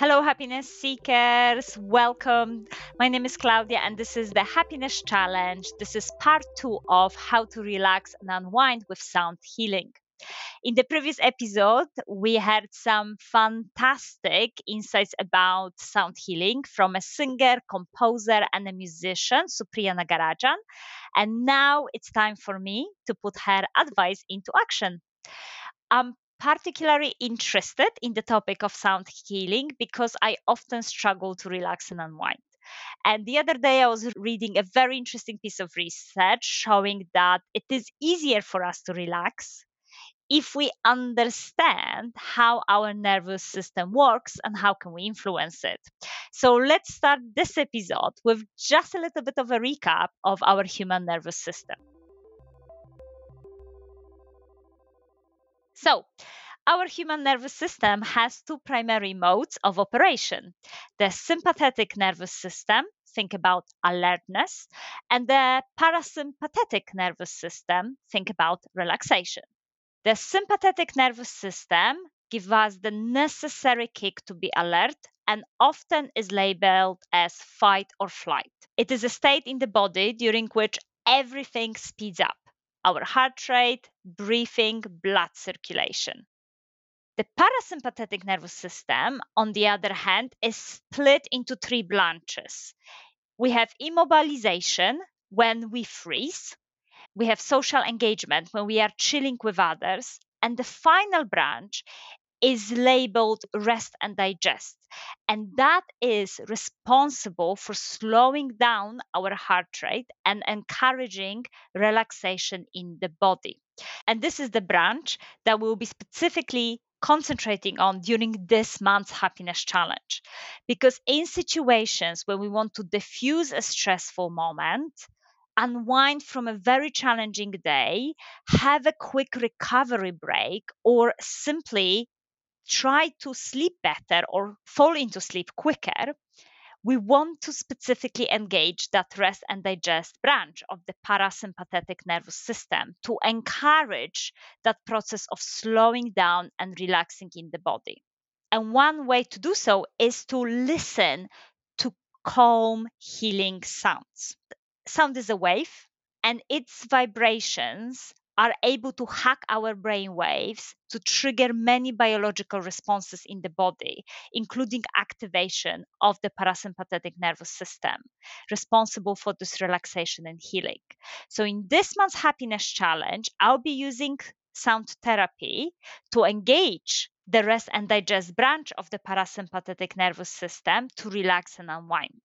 Hello, happiness seekers. Welcome. My name is Klaudia, and this is the Happiness Challenge. This is part two of how to relax and unwind with sound healing. In the previous episode, we had some fantastic insights about sound healing from a singer, composer, and a musician, Supriya Nagarajan. And now it's time for me to put her advice into action. I'm particularly interested in the topic of sound healing because I often struggle to relax and unwind. And the other day, I was reading a very interesting piece of research showing that it is easier for us to relax if we understand how our nervous system works and how can we influence it so let's start this episode with just a little bit of a recap of our human nervous system So, our human nervous system has two primary modes of operation the sympathetic nervous system, think about alertness, and the parasympathetic nervous system, think about relaxation. The sympathetic nervous system gives us the necessary kick to be alert and often is labeled as fight or flight. It is a state in the body during which everything speeds up our heart rate, breathing, blood circulation. The parasympathetic nervous system, on the other hand, is split into three branches. We have immobilization when we freeze, we have social engagement when we are chilling with others, and the final branch is labeled rest and digest. And that is responsible for slowing down our heart rate and encouraging relaxation in the body. And this is the branch that we'll be specifically concentrating on during this month's happiness challenge. Because in situations where we want to diffuse a stressful moment, unwind from a very challenging day, have a quick recovery break, or simply try to sleep better or fall into sleep quicker, we want to specifically engage that rest and digest branch of the parasympathetic nervous system to encourage that process of slowing down and relaxing in the body. And one way to do so is to listen to calm, healing sounds. Sound is a wave, and its vibrations are able to hack our brain waves to trigger many biological responses in the body, including activation of the parasympathetic nervous system, responsible for this relaxation and healing. So, in this month's happiness challenge, I'll be using sound therapy to engage the rest and digest branch of the parasympathetic nervous system to relax and unwind.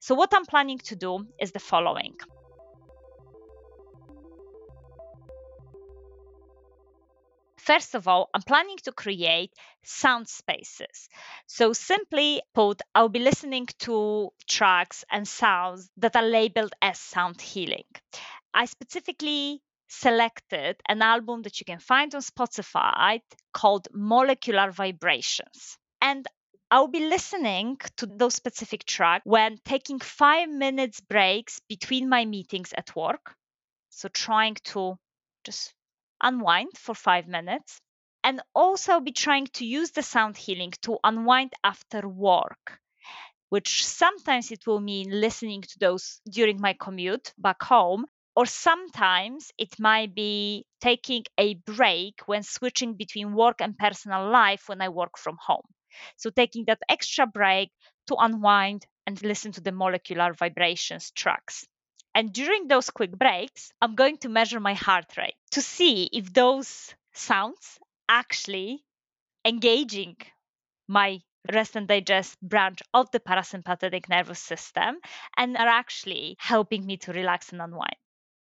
So, what I'm planning to do is the following. First of all, I'm planning to create sound spaces. So, simply put, I'll be listening to tracks and sounds that are labeled as sound healing. I specifically selected an album that you can find on Spotify called Molecular Vibrations. And I'll be listening to those specific tracks when taking five minutes breaks between my meetings at work. So, trying to just unwind for five minutes, and also be trying to use the sound healing to unwind after work, which sometimes it will mean listening to those during my commute back home. Or sometimes it might be taking a break when switching between work and personal life when I work from home. So, taking that extra break to unwind and listen to the molecular vibrations tracks. And during those quick breaks, I'm going to measure my heart rate to see if those sounds actually engaging my rest and digest branch of the parasympathetic nervous system and are actually helping me to relax and unwind.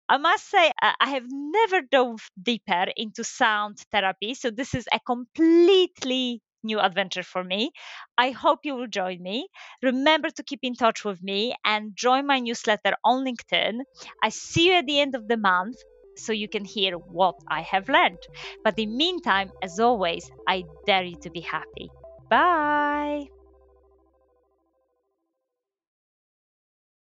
I must say, I have never dove deeper into sound therapy, so this is a completely new adventure for me. I hope you will join me. Remember to keep in touch with me and join my newsletter on LinkedIn. I see you at the end of the month so you can hear what I have learned. But in the meantime, as always, I dare you to be happy. Bye.